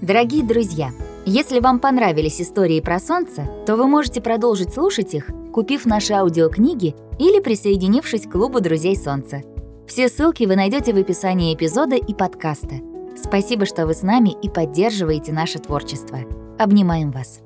Дорогие друзья, если вам понравились истории про солнце, то вы можете продолжить слушать их, купив наши аудиокниги или присоединившись к клубу друзей солнца. Все ссылки вы найдете в описании эпизода и подкаста. Спасибо, что вы с нами и поддерживаете наше творчество. Обнимаем вас.